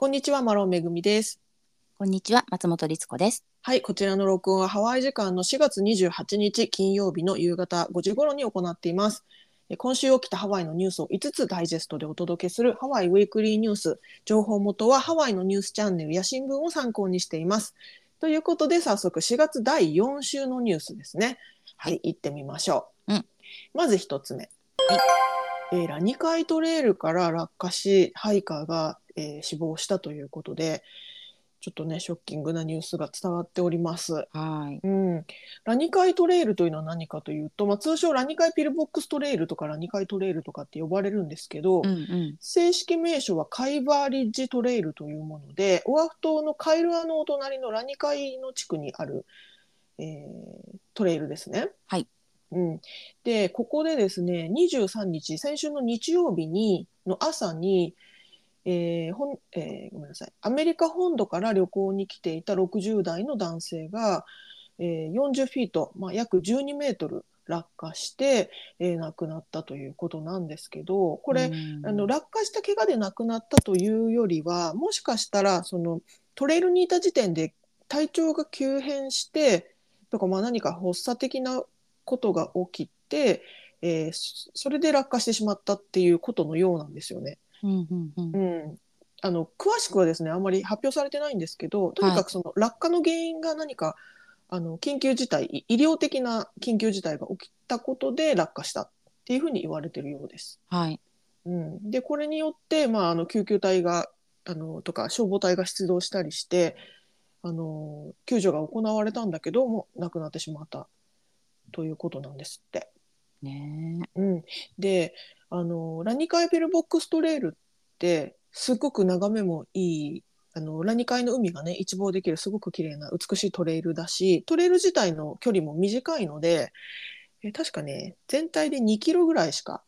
こんにちは、マロンめぐみです。こんにちは、松本律子です。はい、こちらの録音はハワイ時間の4月28日金曜日の夕方5時頃に行っています。え今週起きたハワイのニュースを5つダイジェストでお届けするハワイウィークリーニュース。情報元はハワイのニュースチャンネルや新聞を参考にしています。ということで早速4月第4週のニュースですね。はい、行ってみましょう。うんまず1つ目。えーラニカイトレールから落下し、ハイカーが、えー死亡したということで、ちょっとね、ショッキングなニュースが伝わっております。はい。うん、ラニカイトレールというのは何かというと、まあ、通称ラニカイピルボックストレールとかラニカイトレールとかって呼ばれるんですけど、うんうん。正式名称はカイバーリッジトレイルというものでオアフ島のカイルアのお隣のラニカイの地区にある、えートレイルですね。はいうん、でここでですね23日先週の日曜日にの朝に、えーほんえーごめんなさいアメリカ本土から旅行に来ていた60代の男性が、えー40フィート、まあ、約12メートル落下して、えー亡くなったということなんですけどこれ、うんあの落下した怪我で亡くなったというよりはもしかしたらそのトレイルにいた時点で体調が急変してとかまあ何か発作的なことが起きて、えーそそれで落下してしまったっていうことのようなんですよね。うんうんうんうん、あの詳しくはですねあんまり発表されてないんですけどとにかくその落下の原因が何かあの緊急事態い医療的な緊急事態が起きたことで落下したっていうふうに言われてるようです。はい。うん、でこれによって、まあ、あの救急隊があのとか消防隊が出動したりしてあの救助が行われたんだけども亡くなってしまったということなんですって。ねうん、であのラニカイペルボックストレールってすごく眺めもいいあのラニカイの海がね一望できるすごく綺麗な美しいトレイルだしトレイル自体の距離も短いのでえ確かね全体で2キロぐらいしか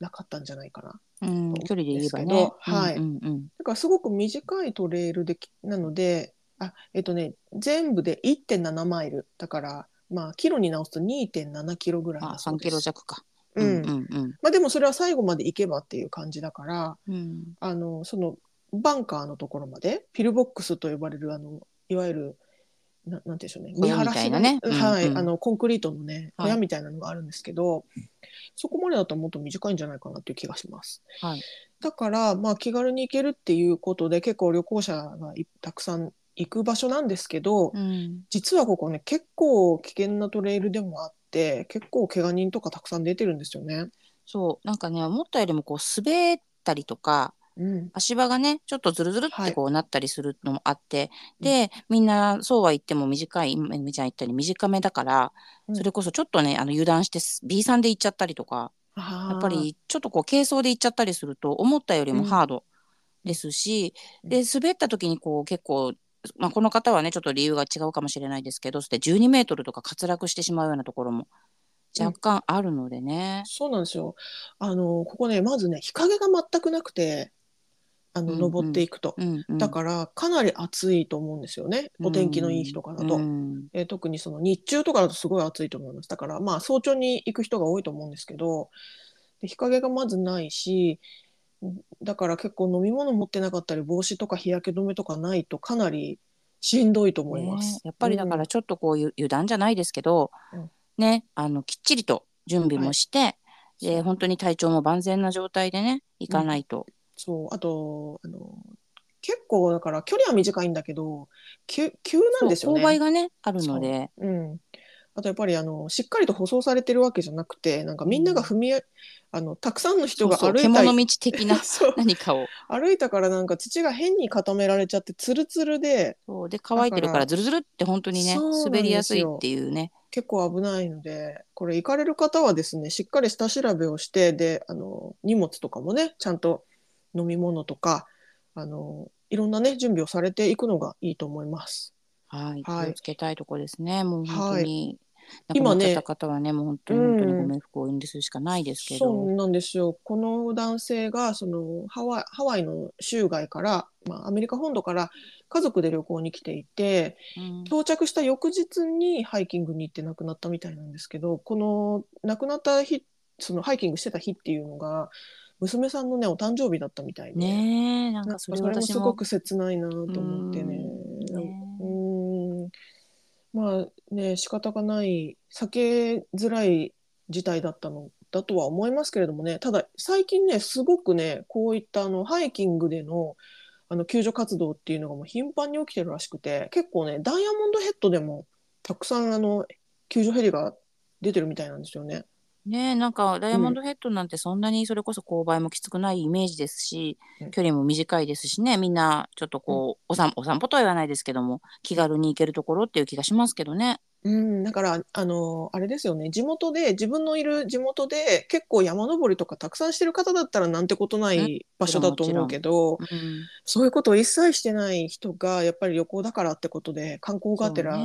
なかったんじゃないかな。うん、距離で言えばですけねど。はいうんうんだからすごく短いトレイルできなのであえっとね全部で1.7マイルだからまあキロに直すと2.7キロぐらいあ、三だそうです。キロ弱か。うんうんうんまあ、でもそれは最後まで行けばっていう感じだからうん。うんあのそのバンカーのところまでピルボックスと呼ばれるあのいわゆるななんていうんでしょうね小屋みたいなね見晴らしのはい、あのコンクリートのねはい小屋みたいなのがあるんですけど、そこまでだったらもっと短いんじゃないかなっていう気がします。はい。だから、まあ、気軽に行けるっていうことで結構旅行者がいたくさん行く場所なんですけど、うん。実はここね結構危険なトレイルでもあって結構怪我人とかたくさん出てるんですよね。そう、なんかね、思ったよりもこう滑ったりとか、うん、足場がね、ちょっとズルズルってこうなったりするのもあって、うん。で、みんなそうは言っても短い、今みちゃん言ったように短めだから、うん。それこそちょっとね、あの油断して B さんで行っちゃったりとか、ややっぱりちょっとこう軽装で行っちゃったりすると思ったよりもハードですし、うん。で滑った時にこう結構、まあ、この方はねちょっと理由が違うかもしれないですけどそして12メートルとか滑落してしまうようなところも若干あるのでね。そうなんですよ。あのここねまずね日陰が全くなくてあのうんうん。登っていくと、うんうん。だからかなり暑いと思うんですよね。お天気のいい日とかだと、うん。えー特にその日中とかだとすごい暑いと思います。だからまあ早朝に行く人が多いと思うんですけどで日陰がまずないしだから結構飲み物持ってなかったり帽子とか日焼け止めとかないとかなりしんどいと思います。ね。やっぱりだからちょっとこうゆ油断じゃないですけど、うん。ねあのきっちりと準備もして、で本当に体調も万全な状態でね行かないと。そう。あとあの結構だから距離は短いんだけど急急なんですよね。勾配がねあるので。うん、あとやっぱりあのしっかりと舗装されてるわけじゃなくてなんかみんなが踏み、あのたくさんの人が歩いたそう獣道的な 何かを。歩いたからなんか土が変に固められちゃってツルツルで。そう。で乾いてるからら。ズルズルって本当にね滑りやすいっていうね。結構危ないのでこれ行かれる方はですねしっかり下調べをしてであの荷物とかもねちゃんと飲み物とかあのいろんなね準備をされていくのがいいと思います。はい。気はい。をつけたいとこですねもう本当に、今ねた方はねもう本当に本当にご冥福をお祈りするしかないですけど、そうなんですよ。この男性がそのハワイハワイの州外から、まあ、アメリカ本土から家族で旅行に来ていてうん。到着した翌日にハイキングに行って亡くなったみたいなんですけどこの亡くなった日そのハイキングしてた日っていうのが娘さんのねお誕生日だったみたいで、ねえなんかそれもすごく切ないなと思ってね。ねまあね仕方がない避けづらい事態だったのだとは思いますけれどもねただ最近ねすごくねこういったあのハイキングでのあの救助活動っていうのがもう頻繁に起きてるらしくて結構ねダイヤモンドヘッドでもたくさんあの救助ヘリが出てるみたいなんですよね。ねえなんかダイヤモンドヘッドなんてそんなにそれこそ勾配もきつくないイメージですし、うん。距離も短いですしねみんなちょっとこう、お散お散歩とは言わないですけども気軽に行けるところっていう気がしますけどね。うん、だからあのあれですよね。地元で自分のいる地元で結構山登りとかたくさんしてる方だったらなんてことない場所だと思うけど、うん、そういうことを一切してない人がやっぱり旅行だからってことで観光がてら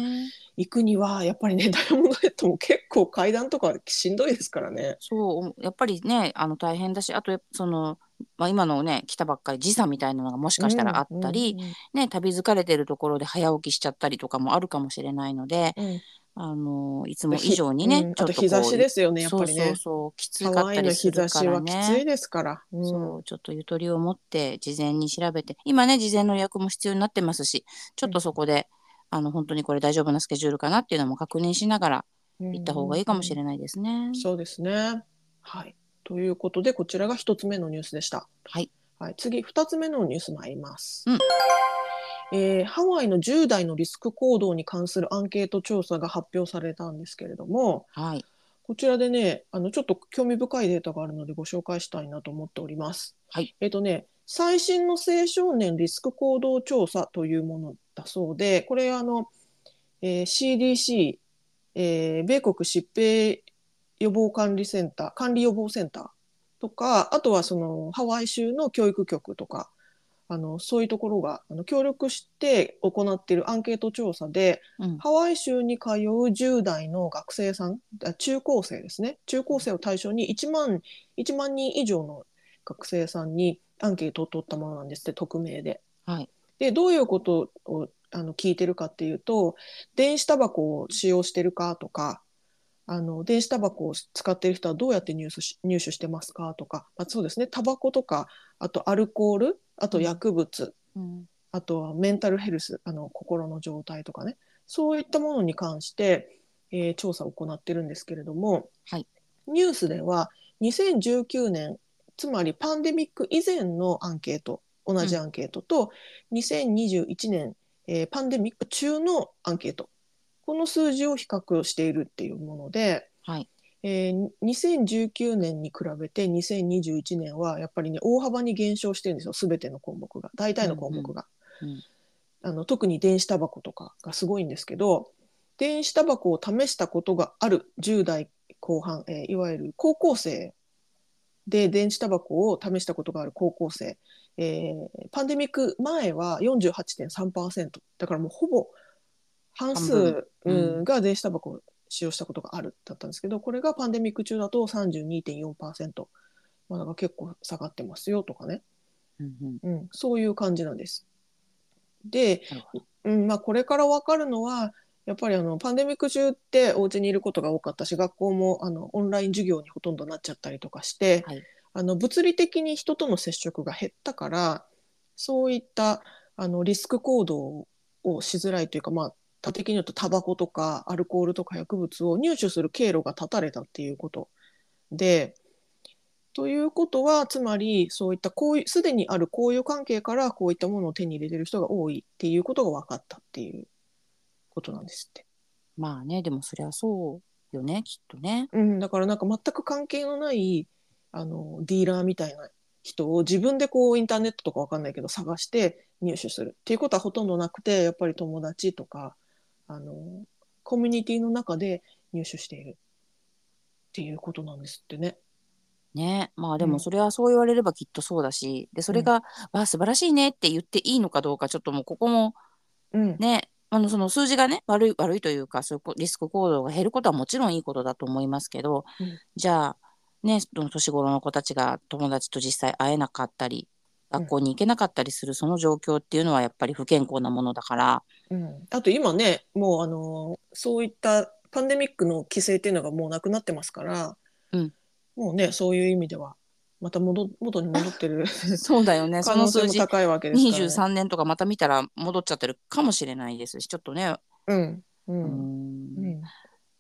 行くにはやっぱりねダイヤモンドヘッドも結構階段とかしんどいですからね。そうやっぱりねあの大変だしあとその、まあ、今のね来たばっかり時差みたいなのがもしかしたらあったり、うんうんね、旅疲れてるところで早起きしちゃったりとかもあるかもしれないので、うんあのいつも以上にね、うんちょっと日差しですよねやっぱりねそうそうきつハかったりするか差しはらねきついですから。うんそうちょっとゆとりを持って事前に調べて今ね事前の予約も必要になってますしちょっとそこで、あの本当にこれ大丈夫なスケジュールかなっていうのも確認しながら行った方がいいかもしれないですね。そうですね。はい。ということで、こちらが一つ目のニュースでした。はい。はい、次、二つ目のニュース参ります。うんえーハワイの10代のリスク行動に関するアンケート調査が発表されたんですけれども、はい。こちらでね、あのちょっと興味深いデータがあるのでご紹介したいなと思っております。はい。えっ、とね、最新の青少年リスク行動調査というものだそうで、これあの、えー CDC、えー米国疾病予防管理センター、管理予防センターとか、あとはそのハワイ州の教育局とか、あのそういうところがあの協力して行っているアンケート調査で、うん。ハワイ州に通う10代の学生さん、あ中高生ですね、中高生を対象に1万 ,1 万人以上の学生さんにアンケートを取ったものなんですって、匿名で。はい。で、どういうことをあの聞いてるかっていうと、電子タバコを使用してるかとか、あの電子タバコを使ってる人はどうやって入手し入手してますか？とか、まあ、そうですね、タバコとか、あとアルコール、あと薬物、うん。あとはメンタルヘルス、あの心の状態とかね、そういったものに関して、えー調査を行ってるんですけれども、はい。ニュースでは2019年、つまりパンデミック以前のアンケート、同じアンケートと、2021年、えーパンデミック中のアンケート、この数字を比較しているっていうもので、はい。えー2019年に比べて2021年はやっぱりね大幅に減少してるんですよ全ての項目が。大体の項目が、うんうんあの特に電子タバコとかがすごいんですけど電子タバコを試したことがある10代後半、えーいわゆる高校生で電子タバコを試したことがある高校生、えーパンデミック前は48.3%だからもうほぼ半数、うん。うん。が電子タバコを使用したことがあるだったんですけどこれがパンデミック中だと32.4%、まあ、だから結構下がってますよとかね、うんうん。うん、そういう感じなんです。で、うんまあ、これから分かるのはやっぱりあのパンデミック中ってお家にいることが多かったし学校もあのオンライン授業にほとんどなっちゃったりとかして、はい。あの物理的に人との接触が減ったからそういったあのリスク行動をしづらいというか、まあ、他的に言うとタバコとかアルコールとか薬物を入手する経路が断たれたっていうことで。ということはつまりそういったこういうすでにある交友関係からこういったものを手に入れてる人が多いっていうことが分かったっていうことなんですって。まあね、でもそりゃそうよね、きっとね。うん、だからなんか全く関係のないあのディーラーみたいな人を自分でこうインターネットとかわかんないけど探して入手するっていうことはほとんどなくてやっぱり友達とかあのコミュニティの中で入手しているっていうことなんですってね。ね、まあでうん。もそれはそう言われればきっとそうだし、でそれが、わあ素晴らしいねって言っていいのかどうかちょっともうここもうん、ね。あのその数字がね悪い悪いというかそういうこリスク行動が減ることはもちろんいいことだと思いますけど、うん。じゃあねその年頃の子たちが友達と実際会えなかったり学校に行けなかったりするその状況っていうのはやっぱり不健康なものだから、うん、あと今ねもうあのそういったパンデミックの規制っていうのがもうなくなってますから、うんもうねそういう意味ではまた戻元に戻ってる そうだよね。そ可能性も高いわけですから、ね。23年とかまた見たら戻っちゃってるかもしれないですし、ちょっとね。うんううん。うん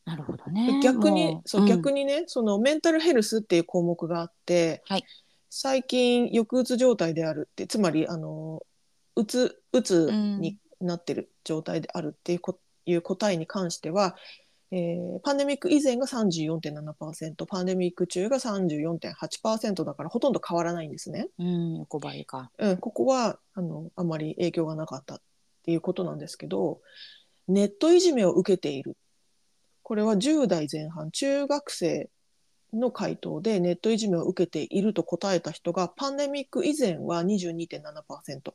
なるほどね。逆にもそう、逆に。にねそのメンタルヘルスっていう項目があって、はい最近抑うつ状態であるってつまりあのうつうつになってる状態であるっていうこいう答えに関しては、えーパンデミック以前が34.7%パンデミック中が34.8%だからほとんど変わらないんですね。うん、横ばいか。うん、ここはあのあまり影響がなかったっていうことなんですけどネットいじめを受けているこれは10代前半中学生の回答でネットいじめを受けていると答えた人がパンデミック以前は22.7%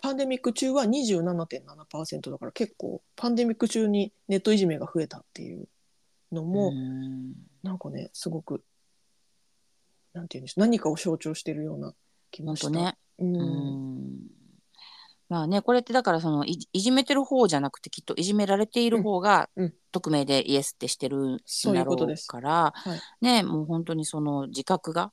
パンデミック中は27.7%だから結構パンデミック中にネットいじめが増えたっていうのも、うんなんかねすごくなんていうんでしょう何かを象徴しているような気もした。ね。うんうんまあね、これってだからそのいいじめてる方じゃなくてきっといじめられている方がうん。うん匿名でイエスってしてるんそういだろううことです。から、はい。ねもう本当にその自覚が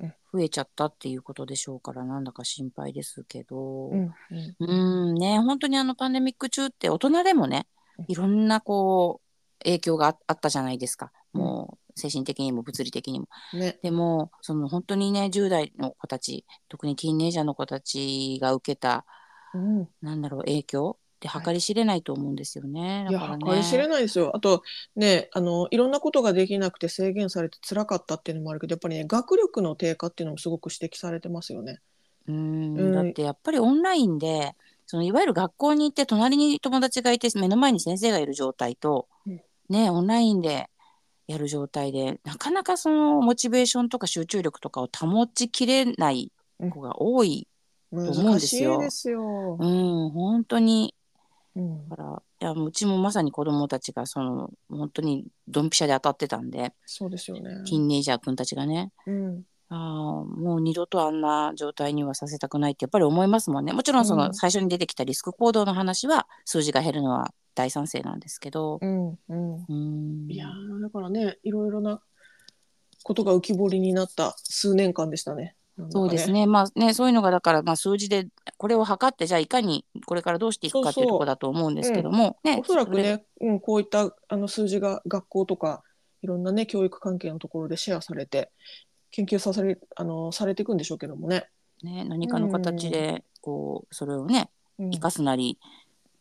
うん。増えちゃったっていうことでしょうからなんだか心配ですけど、うんうん。うんね本当にあのパンデミック中って大人でもねうん。いろんなこう影響がああったじゃないですか。うん。もう精神的にも物理的にも。ね。でもその本当にね10代の子たち特にティーンエイジャーの子たちが受けたうん、なんだろう影響ってはい計り知れないと思うんですよね。いやだからね計り知れないですよあとねあのいろんなことができなくて制限されて辛かったっていうのもあるけどやっぱりね学力の低下っていうのもすごく指摘されてますよね。うんうんだってやっぱりオンラインでそのいわゆる学校に行って隣に友達がいて目の前に先生がいる状態と、うんねオンラインでやる状態でなかなかそのモチベーションとか集中力とかを保ちきれない子が多い。思うですよ。うん、本当に。うん。だからいやうちもまさに子供たちがその本当にドンピシャで当たってたんで、そうですよね。ティーンエイジャー君たちがね。うん。あーもう二度とあんな状態にはさせたくないってやっぱり思いますもんね。もちろんそうのん。最初に出てきたリスク行動の話は数字が減るのは大賛成なんですけど。うんうん。うん。いやーだからねいろいろなことが浮き彫りになった数年間でしたね。そうです。ね。まあねそういうのがだからまあ数字でこれを測ってじゃあいかにこれからどうしていくかっていうところだと思うんですけどもねおそらくね、うん、こういったあの数字が学校とかいろんなね教育関係のところでシェアされて研究させれあのされていくんでしょうけどもね。ね何かの形でこうそれをねうん。生かすなり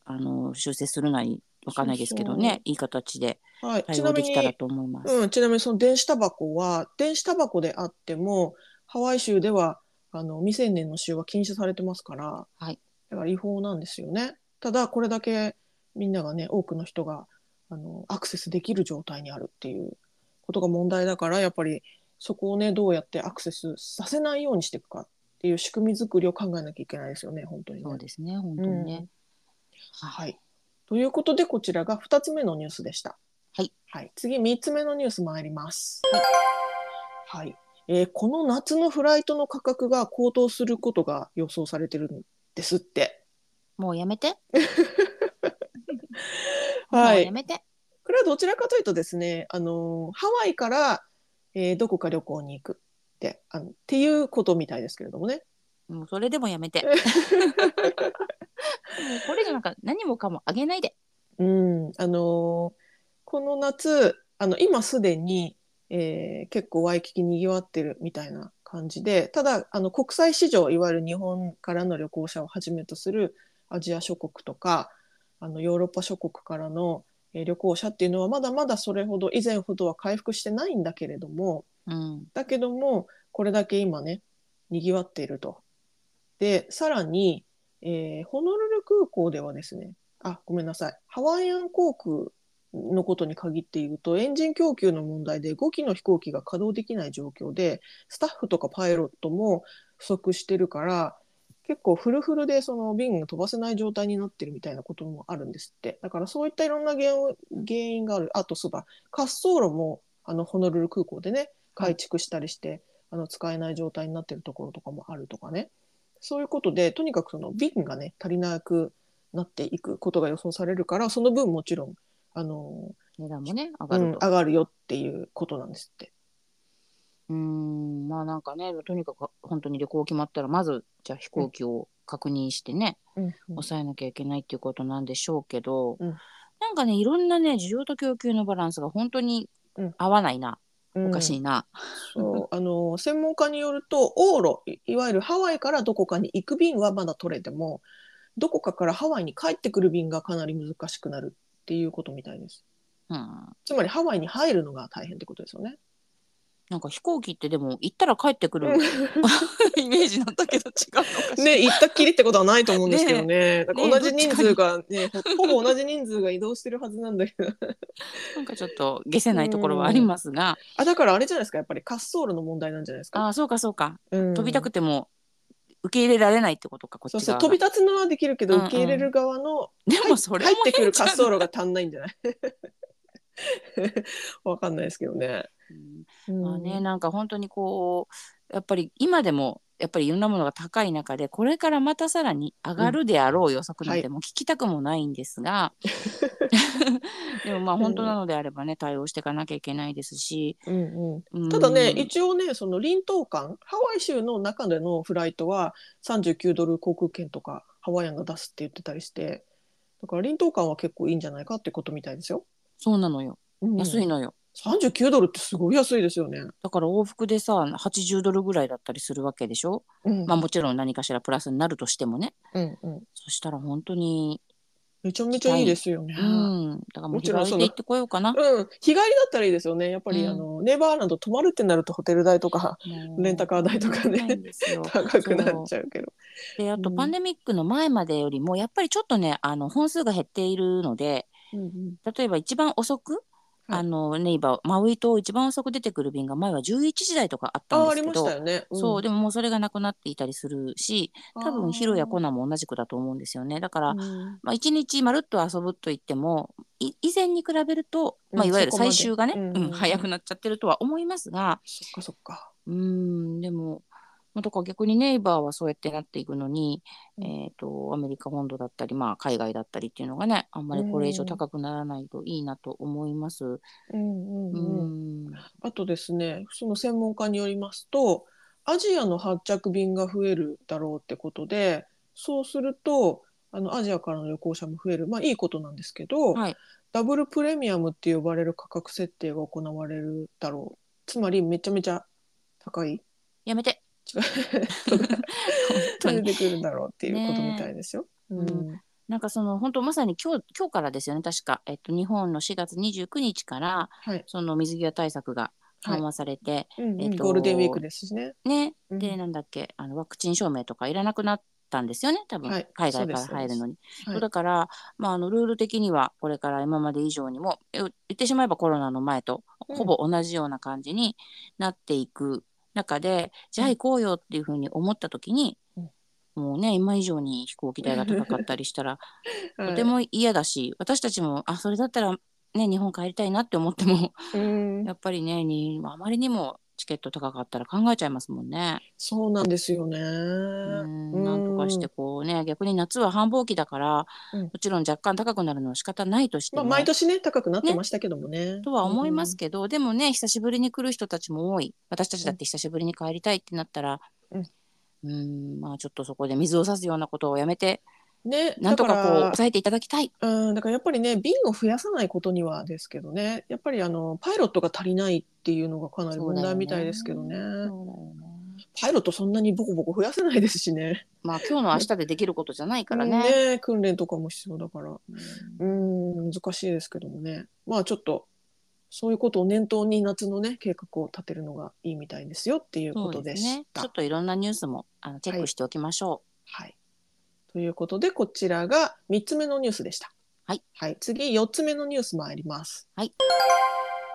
あの修正するなりわかんないですけどそうそう。ねいい形ではい、対応できたらと思います。うん、ちなみにその電子タバコは電子タバコであってもハワイ州ではあの未成年の使用は禁止されてますから、はいだから違法なんですよね。ただこれだけみんながね多くの人があのアクセスできる状態にあるっていうことが問題だからやっぱりそこをねどうやってアクセスさせないようにしていくかっていう仕組み作りを考えなきゃいけないですよね本当にね。そうですね本当にね。はい。ということでこちらが2つ目のニュースでした。はい。はい、次3つ目のニュース参ります。はい。えーこの夏のフライトの価格が高騰することが予想されてるんですって。もうやめて。はいや。めて。これはどちらかというとですね、あのーハワイから、えーどこか旅行に行くってあのっていうことみたいですけれどもね。もうそれでもやめて。もうこれじゃなんか何もかもあげないで。うん、あのーこの夏あの今すでに、えー結構ワイキキにぎわってるみたいな感じでただあの国際市場いわゆる日本からの旅行者をはじめとするアジア諸国とかあのヨーロッパ諸国からの、えー旅行者っていうのはまだまだそれほど以前ほどは回復してないんだけれどもうん。だけどもこれだけ今ねにぎわっていると。でさらに、えーホノルル空港ではですねあごめんなさいハワイアン航空のことに限って言うとエンジン供給の問題で5機の飛行機が稼働できない状況でスタッフとかパイロットも不足してるから結構フルフルでその便が飛ばせない状態になってるみたいなこともあるんですって。だからそういったいろんな原因がある。あとそうだ。滑走路もあのホノルル空港でね改築したりして、あの使えない状態になってるところとかもあるとかね。そういうことでとにかくその便がね足りなくなっていくことが予想されるからその分もちろんあの、値段もね上うんがると。上がるよっていうことなんですって。うーんまあなんかねとにかく本当に旅行決まったらまずじゃあ飛行機を確認してね、うんうん抑えなきゃいけないっていうことなんでしょうけど、うんなんかねいろんなね需要と供給のバランスが本当にうん合わないな、うんおかしいな。そう あの専門家によると往路いいわゆるハワイからどこかに行く便はまだ取れてもどこかからハワイに帰ってくる便がかなり難しくなるっていうことみたいです。うん、つまりハワイに入るのが大変ってことですよね。なんか飛行機ってでも行ったら帰ってくる イメージなんだけど違うのか。ね行ったっきりってことはないと思うんですけどね。ね同じ人数がねほほぼ同じ人数が移動してるはずなんだけど。なんかちょっと下せないところはありますが、あだからあれじゃないですかやっぱり滑走路の問題なんじゃないですか。ああそうかそうか、うん飛びたくても受け入れられないってことかこっちそうそう飛び立つのはできるけど、うんうん。受け入れる側のでもそれも入ってくる変じゃん滑走路が足んないんじゃない？わかんないですけどね。うん。うん。まあね、なんか本当にこうやっぱり今でもやっぱりいろんなものが高い中でこれからまたさらに上がるであろう予測なんてもう聞きたくもないんですが、でもまあ本当なのであればね対応していかなきゃいけないですし、うんうん。うん。ただね、一応ね、その臨島間、ハワイ州の中でのフライトは39ドル航空券とかハワイアンが出すって言ってたりして、だから臨島間は結構いいんじゃないかってことみたいですよ。そうなのよ。うん。安いのよ、39ドルってすごい安いですよね。だから往復でさ80ドルぐらいだったりするわけでしょ、うん。まあもちろん何かしらプラスになるとしてもね。うんうん、そしたら本当にめちゃめちゃいいですよね。ううん。んだからもちろんその帰りで行ってこようかな、日帰りだったらいいですよね。やっぱり、うん。あのネバーランド泊まるってなるとホテル代とかもう。レンタカー代とかね 高くなっちゃうけど。であとうん。パンデミックの前までよりもやっぱりちょっとねあの本数が減っているのでうんうん。例えば一番遅く、はいあのネイバーマウイ島一番遅く出てくる便が前は11時台とかあったんですけどね。ん。そうでももうそれがなくなっていたりするし多分ヒロやコナナも同じくだと思うんですよね。だから、うん。まあ、1日まるっと遊ぶと言ってもい以前に比べると、まあ、うんいわゆる最終がね、うんうん早くなっちゃってるとは思いますがそっかそっか。うーんでもまあだから逆にネイバーはそうやってなっていくのに、うん。えー、とアメリカ本土だったり、まあ、海外だったりっていうのがねあんまりこれ以上高くならないといいなと思います。ううんうん。うんん。あとですね、その専門家によりますと、アジアの発着便が増えるだろうってことで、そうすると、あのアジアからの旅行者も増える、まあいいことなんですけど、はい。ダブルプレミアムって呼ばれる価格設定が行われるだろう。つまりめちゃめちゃ高い。やめて出 に。てくるだろうっていうことみたいですよ。え。うん。なんかその本当まさに今日今日からですよね確か、えっと、日本の4月29日からはい、その水際対策が緩和されて、うんうん。えっとゴールデンウィークですしね。ね、うん。でなんだっけあのワクチン証明とかいらなくなったんですよね多分、はい。海外から入るのに。はい。だから、まあ、あのルール的にはこれから今まで以上にもえ言ってしまえばコロナの前とうん。ほぼ同じような感じになっていく中で、じゃあ行こうよっていうふうに思った時に、うん。もうね今以上に飛行機代が高かったりしたら はい。とても嫌だし、私たちもあそれだったらね日本帰りたいなって思ってもうん。やっぱりねにあまりにもチケット高かったら考えちゃいますもんね。そうなんですよね。うん。なんとかしてこうね逆に夏は繁忙期だから、うん。もちろん若干高くなるのは仕方ないとしてまあ、も、毎年ね高くなってましたけどもね。とは思いますけど、でもね久しぶりに来る人たちも多い。私たちだって久しぶりに帰りたいってなったらうん。うんまあちょっとそこで水を差すようなことをやめてうんね、なんとかこうだから抑えていただきたい。うん、だからやっぱりね便を増やさないことにはですけどねやっぱりあのパイロットが足りないっていうのがかなり問題みたいですけどねパイロットそんなにボコボコ増やせないですしねまあ今日の明日でできることじゃないからね。ね訓練とかも必要だからうん難しいですけどもねまあちょっとそういうことを念頭に夏のね計画を立てるのがいいみたいですよっていうことでですねし。た。ちょっといろんなニュースもあのチェックしておきましょはい。ということで、こちらが3つ目のニュースでした。はい。次、4つ目のニュース参ります。はい。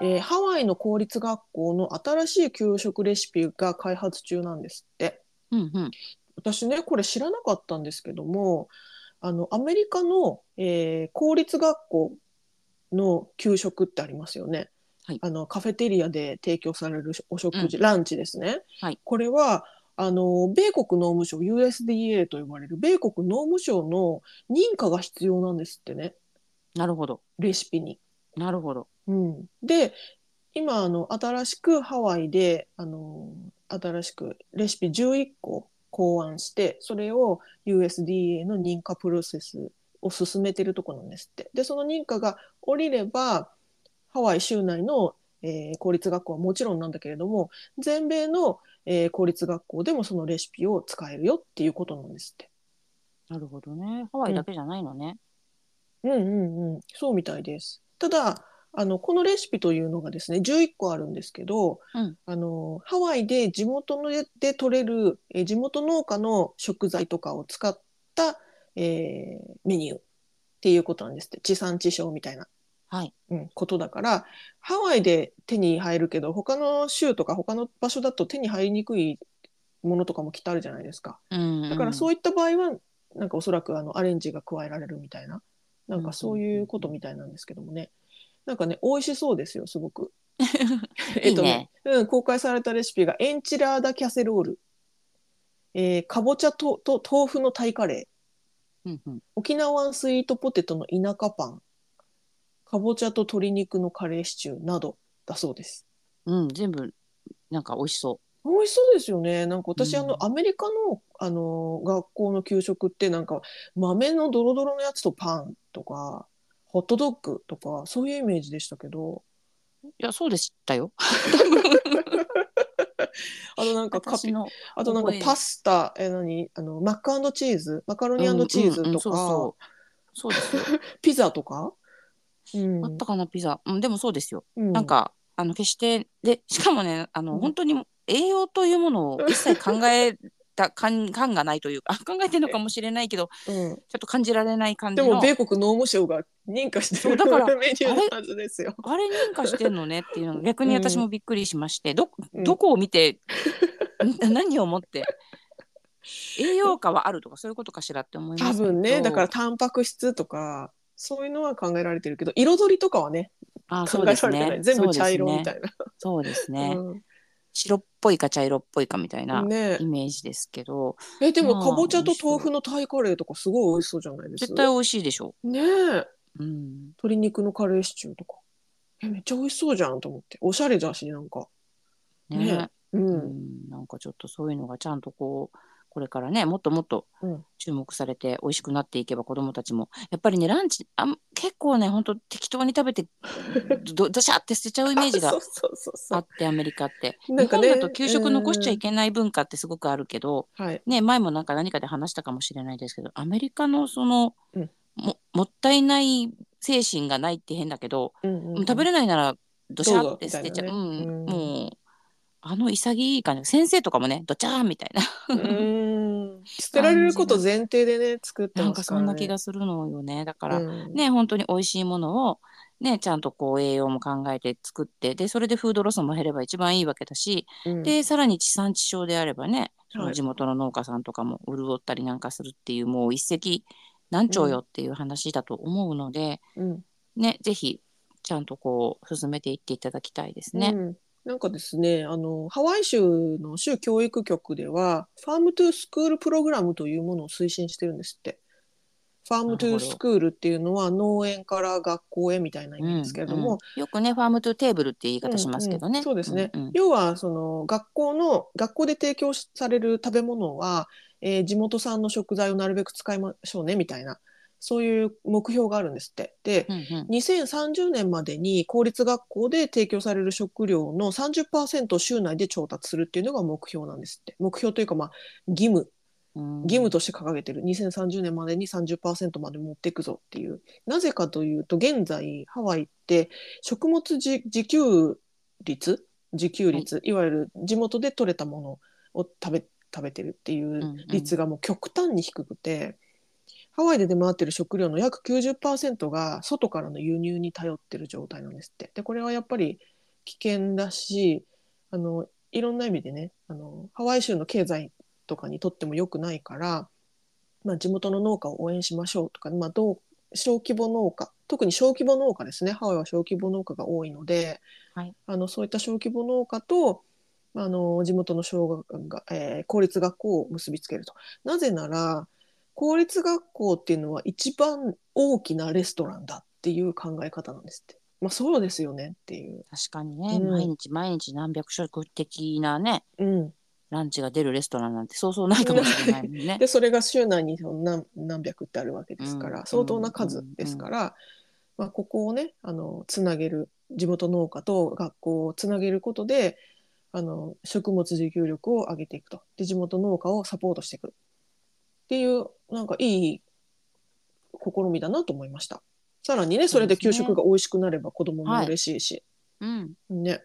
えーハワイの公立学校の新しい給食レシピが開発中なんですって。う。うんうん。私ね、これ知らなかったんですけども、あの、アメリカの、えー公立学校の給食ってありますよね。はいあのカフェテリアで提供されるお食事、ランチですね。はいこれはあの米国農務省 USDA と呼ばれる米国農務省の認可が必要なんですってねなるほど。レシピに。なるほど。うん、で今あの新しくハワイであの新しくレシピ11個考案してそれを USDA の認可プロセスを進めてるとこなんですって。でその認可が下りればハワイ州内の、えー公立学校はもちろんなんだけれども全米の、えー公立学校でもそのレシピを使えるよっていうことなんですって。なるほどね。ハワイだけじゃないのね。うんうんうん、そうみたいです。ただあのこのレシピというのがですね11個あるんですけど、うんあのハワイで地元のでで取れるえー地元農家の食材とかを使った、えーメニューっていうことなんですって地産地消みたいな、はい。うん、ことだからハワイで手に入るけど他の州とか他の場所だと手に入りにくいものとかもきっとあるじゃないですか。うん、だからうそういった場合はなんかおそらくあのアレンジが加えられるみたいななんかそういうことみたいなんですけどもねなんかね美味しそうですよすごく。えっとねうん、公開されたレシピがエンチラーダキャセロール、えーかぼちゃとと豆腐のタイカレーん。うんうん。沖縄スイートポテトの田舎パンかぼちゃと鶏肉のカレーシチューなどだそうです。うん、全部、なんか美味しそ美味しそうですよね。なんか私、うんあのアメリカのあの学校の給食ってなんか豆のドロドロのやつとパンとかホットドッグとかそういうイメージでしたけど、う。いや、そうでしたよ。あとなんかカピ私の。あとなんか覚えパスタえ何？あのマックチーズマカロニチーズとうんうんうんそうかそう。そうですよ。ピザとか、うんあったかな、ピザ。うん、でもそうですよ。うんなんか、あの、決して、で、しかもね、あの、うん本当に栄養というものを一切考えた 感感がないというか、考えてるのかもしれないけど、うん、ちょっと感じられない感じの。でも米国農務省が認可してるだから メニューのはずですよ。あれ認可してんのねっていうのが 逆に私もびっくりしまして、どうんどこを見て、ん何をもって栄養価はあるとかそういうことかしらって思いま多すけど分ねだからタンパク質とかそういうのは考えられてるけど彩りとかはねあ考えそうですられてない、ね全部茶色みたいな。そうですね、うん。白っぽいか茶色っぽいかみたいなね。イメージですけど、えでもまあかぼちゃと豆腐のタイカレーとかすごい美味しそうじゃないです絶対美味しいでしょ。ねえ。う、うん、鶏肉のカレーシチューとか。えめっちゃ美味しそうじゃんと思って。おしゃれだしなんか。ね。ねう、うん。ん、なんかちょっとそういうのがちゃんとこうこれからねもっともっとうん。注目されて美味しくなっていけば子どもたちも。やっぱりねランチあん結構ねほんと適当に食べて どどしゃって捨てちゃうイメージがそうそうそうそう。あってアメリカって、なんかね日本だと給食残しちゃいけない文化ってすごくあるけど、はい。ね、前もなんか何かで話したかもしれないですけどアメリカのその、うん。ももったいない精神がないって変だけど、うんうんうん。食べれないならどしゃって捨てちゃう、みたいなね。うん。うん。もうあの潔い感じ先生とかもねどちゃーみたいな。うーん。捨てられること前提でね作ってなんかますからね。そんな気がするのよね。だから、うん。ね本当に美味しいものをねちゃんとこう栄養も考えて作ってでそれでフードロスも減れば一番いいわけだし、うん。でさらに地産地消であればねそのはい地元の農家さんとかも潤ったりなんかするっていうもう一石何鳥よっていう話だと思うので、うん。ねぜひちゃんとこう進めていっていただきたいですね。うん、なんかですねあのハワイ州の州教育局では Farm to School プログラムというものを推進してるんですって。 Farm to School っていうのは農園から学校へみたいな意味ですけれども、うんうんよくね Farm to Table って言い方しますけどね。うんうんそうですね、うんうん要はその学校の学校で提供される食べ物は、えー地元産の食材をなるべく使いましょうねみたいなそういう目標があるんですって。で、うんうん。2030年までに公立学校で提供される食料の30%を州内で調達するっていうのが目標なんですって。目標というかまあ義務。うん。義務として掲げてる。2030年までに30%まで持っていくぞっていう。なぜかというと現在ハワイって食物自自給率？自給率、い、わゆる地元で採れたものを食べ食べてるっていう率がもう極端に低くて、ハワイで出回ってる食料の約90%が外からの輸入に頼ってる状態なんですって。でこれはやっぱり危険だしあのいろんな意味でねあのハワイ州の経済とかにとっても良くないから、まあ、地元の農家を応援しましょうとか、まあ、どう小規模農家特に小規模農家ですねハワイは小規模農家が多いので、はいあのそういった小規模農家とあの地元の小学が、えー公立学校を結びつけると。なぜなら公立学校っていうのは一番大きなレストランだっていう考え方なんですって。まあそうですよねっていう。確かにね、うん。毎日毎日何百食的なねうん、ランチが出るレストランなんてそうそうないかもしれないもんね。でそれが週内にその何何百ってあるわけですから、うん。相当な数ですから、まあ、ここをねあのつなげる地元農家と学校をつなげることであの食物自給力を上げていくと。で地元農家をサポートしていくっていうなんかいい試みだなと思いました。さらにねそれで給食が美味しくなれば子供も嬉しいし、うん。ね。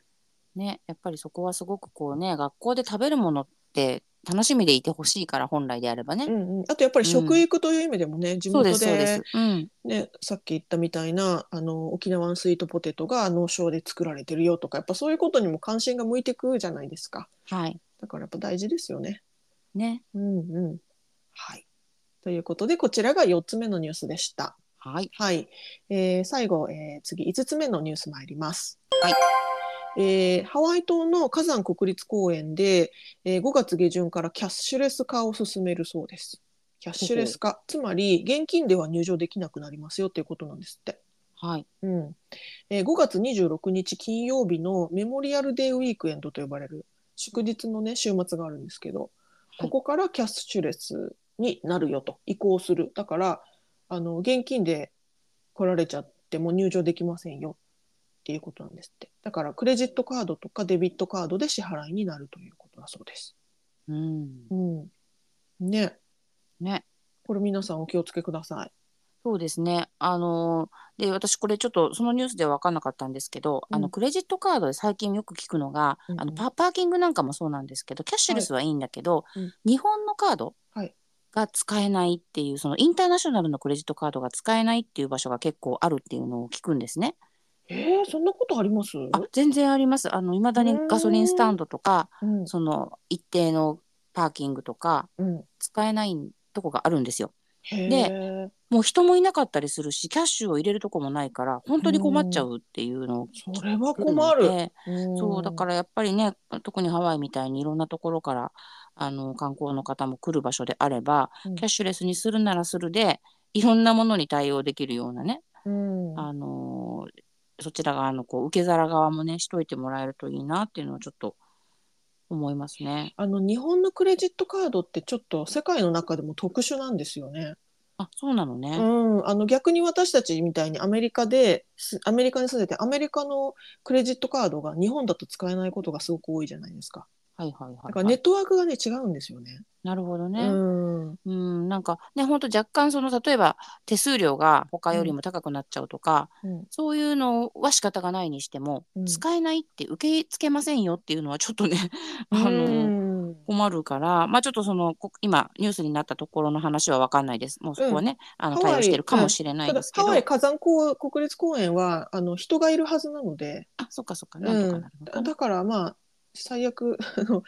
ね、やっぱりそこはすごくこうね学校で食べるものって楽しみでいてほしいから本来であればね。うんうん、あとやっぱり食育という意味でもね、地そう元でうです。うん、ね、さっき言ったみたいなあの沖縄のスイートポテトが農庄で作られてるよとかやっぱそういうことにも関心が向いてくじゃないですか。はい。だからやっぱ大事ですよね。ね。うんうんはい、ということでこちらが4つ目のニュースでした。はい。はい。えー最後、えー次5つ目のニュース参ります。はい。えーハワイ島の火山国立公園で、えー5月下旬からキャッシュレス化を進めるそうです。キャッシュレス化。つまり現金では入場できなくなりますよっていうことなんですって。はい。うん。えー5月26日金曜日のメモリアルデーウィークエンドと呼ばれる祝日のね週末があるんですけど、ここからキャッシュレスになるよと。移行する。だからあの現金で来られちゃっても入場できませんよ。っていうことなんですって。だからクレジットカードとかデビットカードで支払いになるということだそうです。うん。うん、ね。ね。これ皆さんお気をつけください。そうですね。あのーで私これちょっとそのニュースでは分かんなかったんですけど、うん。あのクレジットカードで最近よく聞くのが、うんうん。あのパパーキングなんかもそうなんですけどキャッシュレスはいいんだけど、うん。日本のカードはいが使えないっていうそのインターナショナルのクレジットカードが使えないっていう場所が結構あるっていうのを聞くんですね。えー、そんなことあります？あ全然あります。あの未だにガソリンスタンドとかうんその一定のパーキングとかうん、使えないとこがあるんですよ。へでーもう人もいなかったりするしキャッシュを入れるとこもないから本当に困っちゃうっていうのをそれは困のる。でそうだかららやっぱりね特にハワイみたいにいろんなところからあの観光の方も来る場所であれば、うんキャッシュレスにするならするでいろんなものに対応できるようなね、うん、あのそちら側のこう受け皿側もねしといてもらえるといいなっていうのをちょっと思いますね。あの日本のクレジットカードってちょっと世界の中でも特殊なんですよね。あそうなのね。うん、あの逆に私たちみたいにアメリカですアメリカに住んでてアメリカのクレジットカードが日本だと使えないことがすごく多いじゃないですか。はいはいはい、だからネットワークがね違うんですよね。なるほどね。うん、うん、なんかね、本当若干その例えば手数料が他よりも高くなっちゃうとか、うん、そういうのは仕方がないにしても、うん。使えないって受け付けませんよっていうのはちょっとね、あうのん。困るから、まあちょっとそのこ今ニュースになったところの話は分かんないです。もうそこはね、あの対応してるかもしれないですけど、ハワイ火山公国立公園はあの人がいるはずなので、あそっかそっか。なんとかなるだからまあ最悪あの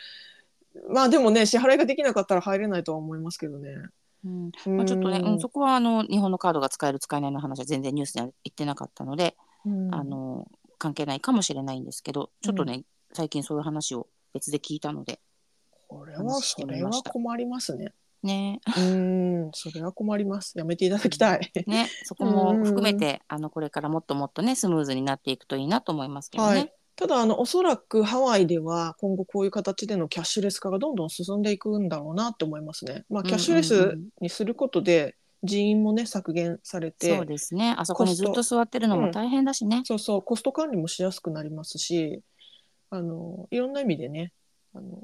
まあでもね支払いができなかったら入れないとは思いますけどね。うんまあ、ちょっとね、うん、そこはあの日本のカードが使える使えないの話は全然ニュースには言ってなかったので、うんあの関係ないかもしれないんですけどちょっとね、最近そういう話を別で聞いたのでこれはそれは困りますね。ねうんそれは困ります。やめていただきたい。ねそこも含めて、あのこれからもっともっとねスムーズになっていくといいなと思いますけどね。はいただあのおそらくハワイでは今後こういう形でのキャッシュレス化がどんどん進んでいくんだろうなって思いますね。まあ、キャッシュレスうんうんうんにすることで人員もね削減されて、そうですねあそこにずっコと座ってるのも大変だしね。そうそうコスト管理もしやすくなりますしあのいろんな意味でねあの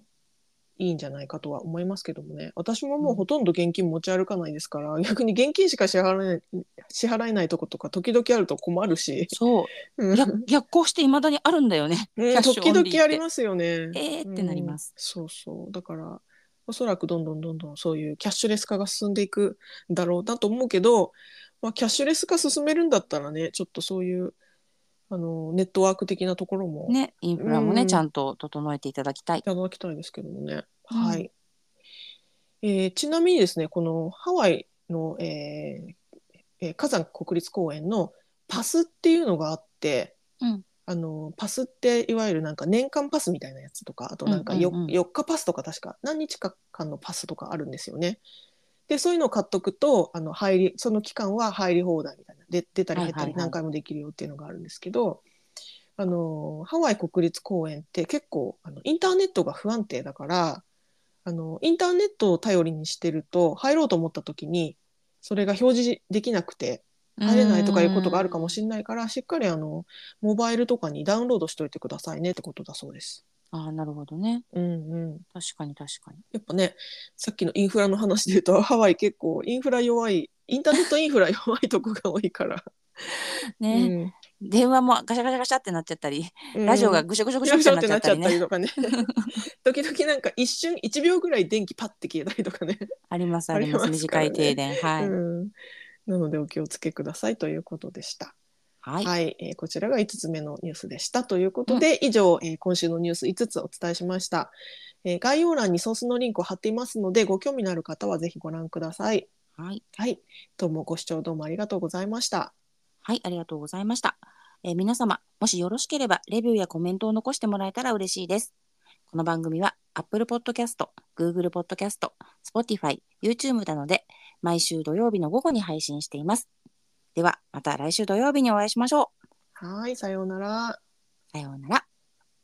いいんじゃないかとは思いますけどもね。私ももうほとんど現金持ち歩かないですから、逆に現金しか支払えない支払えないとことか時々あると困るし、そう。うん。逆逆行していまだにあるんだよね。ね キャッシュ時々ありますよね。えーってなります。うん。そうそう。だからおそらくどんどんどんどんそういうキャッシュレス化が進んでいくんだろうなと思うけど、まあ、キャッシュレス化進めるんだったらねちょっとそういうあのネットワーク的なところもいねインフラもね、うんちゃんと整えていただきたい。ただきたいですけどもね。うんはいえーちなみにですねこのハワイの、えーえー火山国立公園のパスっていうのがあって、うんあのパスっていわゆるなんか年間パスみたいなやつとかあとなんかよ、うんうんうん4日パスとか確か何日か間のパスとかあるんですよね。でそういうのを買っとくとあの入りその期間は入り放題みたいなで出たり減ったり何回もできるよっていうのがあるんですけど、あのハワイ国立公園って結構あのインターネットが不安定だからあのインターネットを頼りにしてると入ろうと思った時にそれが表示できなくて入れないとかいうことがあるかもしれないからしっかりあのモバイルとかにダウンロードしといてくださいねってことだそうです。ああなるほどね。うんうん、確かに確かに。やっぱねさっきのインフラの話で言うと ハワイ結構インフラ弱いインターネットインフラ弱いとこが多いから、ね、電話もガシャガシャガシャってなっちゃったり、うん。ラジオがぐしょぐしょぐしょぐしょってなっちゃったりね。とかね。時々なんか一瞬1秒ぐらい電気パッて消えたりとかね、ありますあります。ね。短い停電。はい、うん、なのでお気をつけくださいということでした。はい、はい、えーこちらが5つ目のニュースでしたということで、以上、えー今週のニュース5つお伝えしました、えー概要欄にソースのリンクを貼っていますのでご興味のある方はぜひご覧ください。はいはい、どうもご視聴どうもありがとうございました。はい、ありがとうございました。えー皆様、もしよろしければ、レビューやコメントを残してもらえたら嬉しいです。この番組は、Apple Podcast、Google Podcast、Spotify、YouTube なので、毎週土曜日の午後に配信しています。では、また来週土曜日にお会いしましょう。はい、さようなら。さようなら。